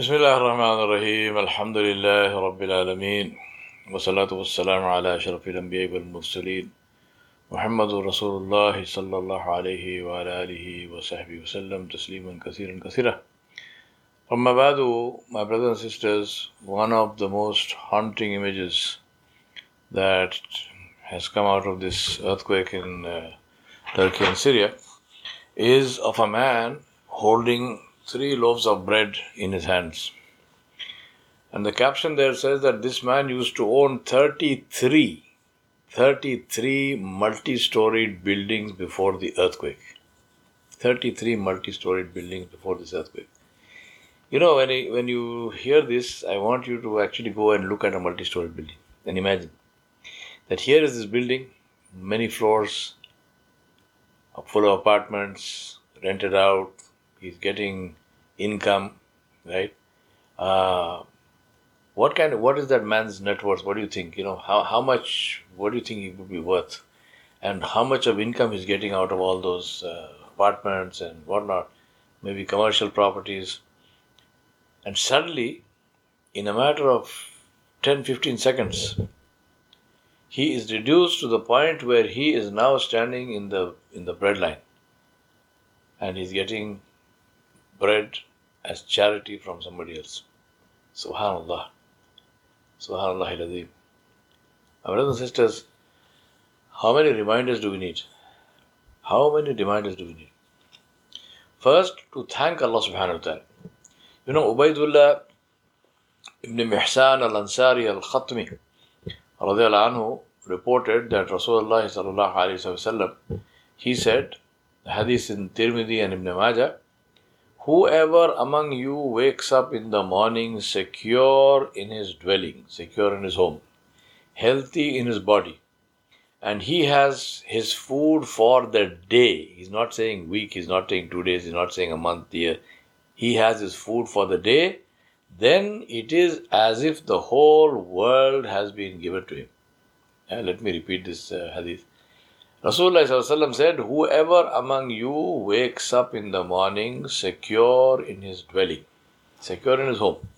بسم الله الرحمن الرحيم. الحمد لله رب العالمين. والصلاة والسلام على أشرف الأنبياء والمرسلين. محمد رسول الله صلى الله عليه وعلى آله وصحبه وسلم تسليما كثيرا كثيرا. أما بعد my brothers and sisters one of the most haunting images that has come out of this earthquake in uh, Turkey and Syria is of a man holding three loaves of bread in his hands. And the caption there says that this man used to own 33, 33 multi storied buildings before the earthquake. 33 multi storied buildings before this earthquake. You know, when, when you hear this, I want you to actually go and look at a multi storied building and imagine that here is this building, many floors, full of apartments, rented out, he's getting income, right? Uh, what kind of what is that man's net worth? What do you think? You know, how how much? What do you think he would be worth? And how much of income he's getting out of all those uh, apartments and whatnot, maybe commercial properties. And suddenly, in a matter of 10 15 seconds, he is reduced to the point where he is now standing in the in the bread line and he's getting bread as charity from somebody else. Subhanallah. Subhanallah al My brothers and sisters, how many reminders do we need? How many reminders do we need? First, to thank Allah subhanahu wa ta'ala. You know, Ubaidullah ibn Mihsan al Ansari al Khatmi reported that Rasulullah sallallahu alayhi he said, the hadith in Tirmidhi and Ibn Majah, Whoever among you wakes up in the morning secure in his dwelling, secure in his home, healthy in his body, and he has his food for the day. He's not saying week, he's not saying two days, he's not saying a month, year. He has his food for the day, then it is as if the whole world has been given to him. Uh, let me repeat this uh, hadith. Rasulullah said, Whoever among you wakes up in the morning secure in his dwelling, secure in his home,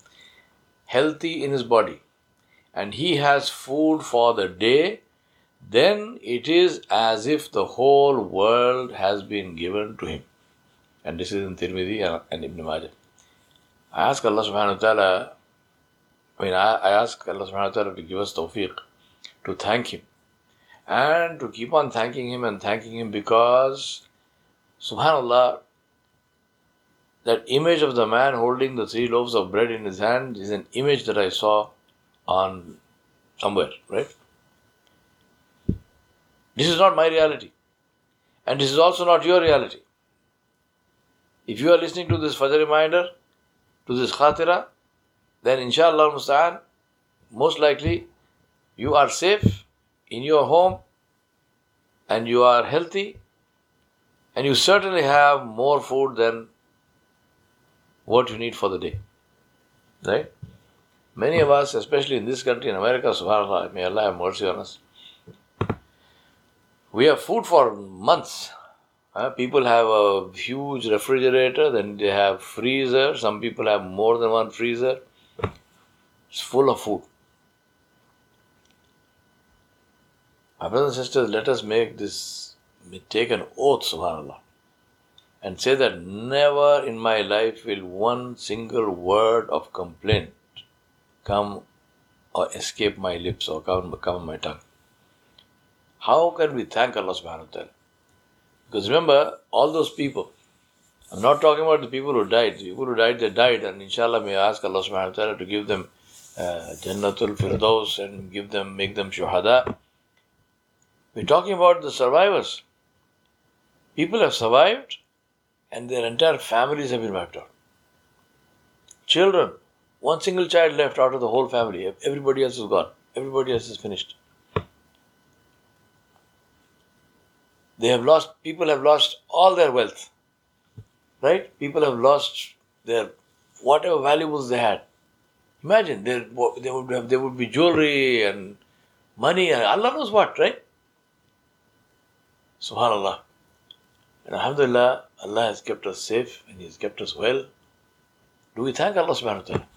healthy in his body, and he has food for the day, then it is as if the whole world has been given to him. And this is in Tirmidhi and Ibn Majah. I ask Allah subhanahu wa ta'ala, I mean, I, I ask Allah subhanahu wa ta'ala to give us tawfiq, to thank Him and to keep on thanking Him and thanking Him because, subhanAllah, that image of the man holding the three loaves of bread in his hand is an image that I saw on somewhere, right? This is not my reality. And this is also not your reality. If you are listening to this Fajr reminder, to this Khatira, then inshallah most likely you are safe in your home and you are healthy and you certainly have more food than what you need for the day. Right? Many of us, especially in this country, in America, subhanAllah, may Allah have mercy on us. We have food for months. Uh, people have a huge refrigerator, then they have freezer. Some people have more than one freezer. It's full of food. Brothers and sisters, let us make this, take an oath, subhanAllah, and say that never in my life will one single word of complaint come or escape my lips or come, come my tongue. How can we thank Allah subhanahu wa ta'ala? Because remember, all those people, I'm not talking about the people who died. The people who died, they died, and inshallah, may I ask Allah subhanahu wa ta'ala to give them uh, Jannatul Firdaus and give them, make them shuhada. We're talking about the survivors. People have survived and their entire families have been wiped out. Children, one single child left out of the whole family. Everybody else is gone. Everybody else is finished. They have lost, people have lost all their wealth. Right? People have lost their whatever valuables they had. Imagine there, they would have, there would be jewelry and money and Allah knows what, right? Subhanallah. And Alhamdulillah, Allah has kept us safe and He has kept us well. Do we thank Allah subhanahu wa ta'ala?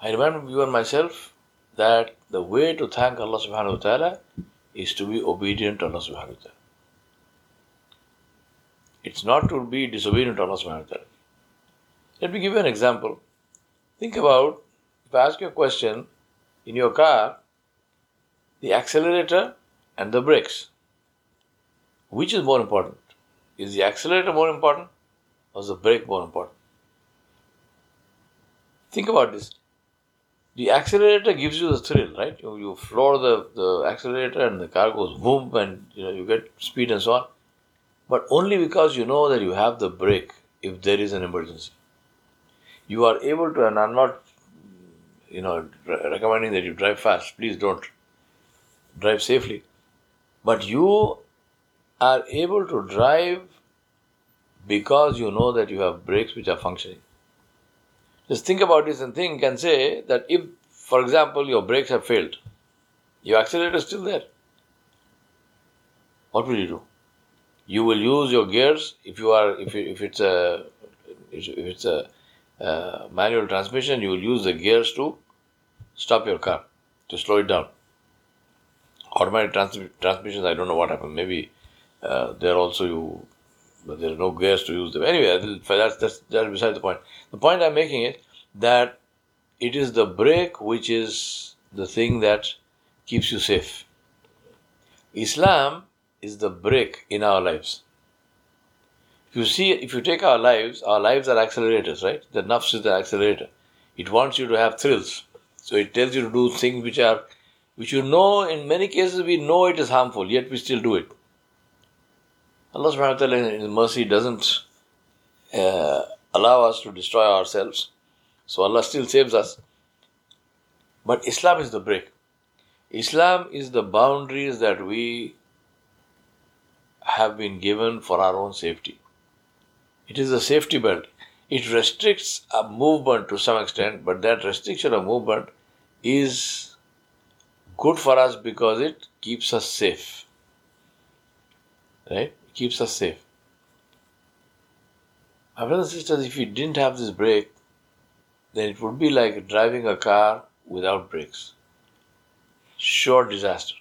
I remind you and myself that the way to thank Allah subhanahu wa ta'ala is to be obedient to Allah subhanahu wa ta'ala. It's not to be disobedient to Allah subhanahu wa ta'ala. Let me give you an example. Think about if I ask you a question in your car, the accelerator and the brakes. Which is more important? Is the accelerator more important or is the brake more important? Think about this. The accelerator gives you the thrill, right? You, you floor the, the accelerator and the car goes boom and you know you get speed and so on. But only because you know that you have the brake if there is an emergency. You are able to, and I'm not you know recommending that you drive fast. Please don't drive safely. But you are able to drive because you know that you have brakes which are functioning. Just think about this and think and say that if, for example, your brakes have failed, your accelerator is still there. What will you do? You will use your gears if you are if, if it's a if it's a manual transmission. You will use the gears to stop your car to slow it down. Automatic trans- transmissions, I don't know what happened. Maybe uh, there also you there are no gears to use them. Anyway, that's, that's, that's beside the point. The point I'm making is that it is the brake which is the thing that keeps you safe. Islam is the brake in our lives. If you see, if you take our lives, our lives are accelerators, right? The nafs is the accelerator. It wants you to have thrills. So it tells you to do things which are, which you know, in many cases we know it is harmful, yet we still do it. Allah subhanahu wa ta'ala in His mercy doesn't uh, allow us to destroy ourselves. So Allah still saves us. But Islam is the brake. Islam is the boundaries that we have been given for our own safety. It is a safety belt. It restricts a movement to some extent, but that restriction of movement is good for us because it keeps us safe. Right? It keeps us safe. My brothers and sisters, if we didn't have this brake, then it would be like driving a car without brakes. Sure disaster.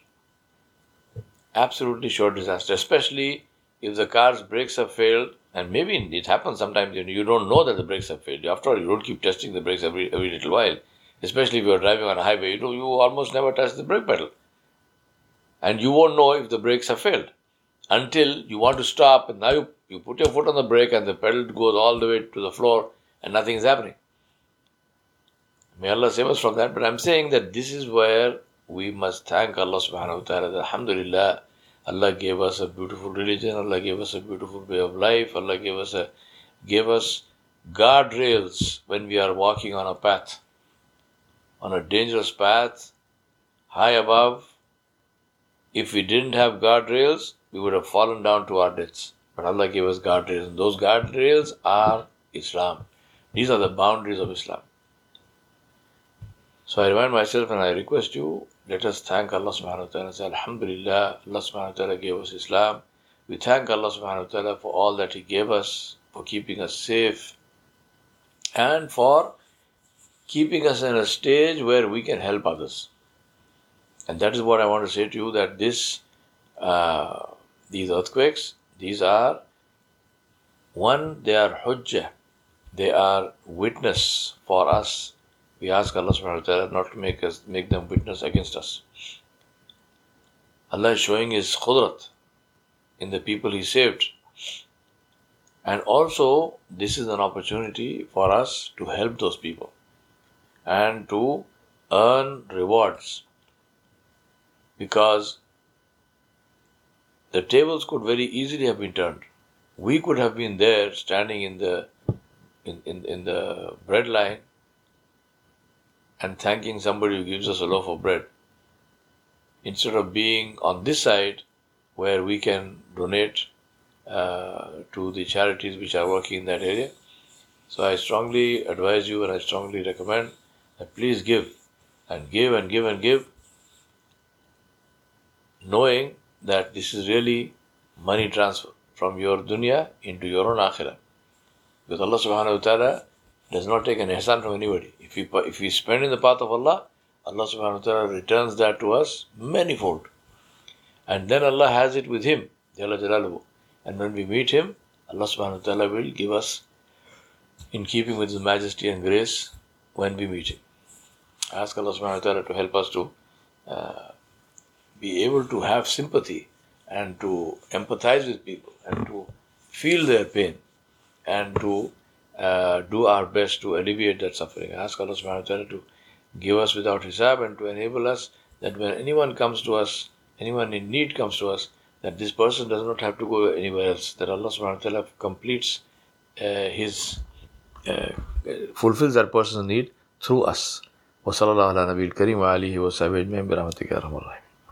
Absolutely sure disaster, especially if the car's brakes have failed, and maybe it happens sometimes you don't know that the brakes have failed. After all, you don't keep testing the brakes every, every little while, especially if you're driving on a highway. You know, you almost never touch the brake pedal. And you won't know if the brakes have failed until you want to stop and now you, you put your foot on the brake and the pedal goes all the way to the floor and nothing is happening. May Allah save us from that. But I'm saying that this is where we must thank Allah subhanahu wa ta'ala. Alhamdulillah, Allah gave us a beautiful religion, Allah gave us a beautiful way of life, Allah gave us a gave us guardrails when we are walking on a path. On a dangerous path, high above. If we didn't have guardrails, we would have fallen down to our deaths. But Allah gave us guardrails, and those guardrails are Islam. These are the boundaries of Islam. So I remind myself and I request you, let us thank Allah subhanahu wa ta'ala. Say, Alhamdulillah, Allah subhanahu wa ta'ala gave us Islam. We thank Allah subhanahu wa ta'ala for all that He gave us, for keeping us safe, and for keeping us in a stage where we can help others. And that is what I want to say to you that this uh, these earthquakes, these are one, they are hujjah, they are witness for us. We ask Allah subhanahu wa ta'ala not to make us make them witness against us. Allah is showing His khudrat in the people He saved. And also, this is an opportunity for us to help those people and to earn rewards. Because the tables could very easily have been turned. We could have been there standing in the in, in, in the bread line and thanking somebody who gives us a loaf of bread instead of being on this side where we can donate uh, to the charities which are working in that area. So I strongly advise you and I strongly recommend please give and give and give and give, knowing that this is really money transfer from your dunya into your own akhirah. Because Allah subhanahu wa ta'ala does not take an ihsan from anybody. If we, if we spend in the path of Allah, Allah subhanahu wa ta'ala returns that to us manifold. And then Allah has it with Him, Jalla. And when we meet Him, Allah subhanahu wa ta'ala will give us in keeping with His majesty and grace when we meet Him. Ask Allah subhanahu wa ta'ala to help us to uh, be able to have sympathy and to empathize with people and to feel their pain and to uh, do our best to alleviate that suffering. Ask Allah subhanahu wa ta'ala to give us without hisab and to enable us that when anyone comes to us, anyone in need comes to us, that this person does not have to go anywhere else, that Allah subhanahu wa ta'ala completes uh, his, fulfills that person's need through us. وصلى الله على نبي الكريم وآله وصحبه أجمعين برحمتك يا أرحم الراحمين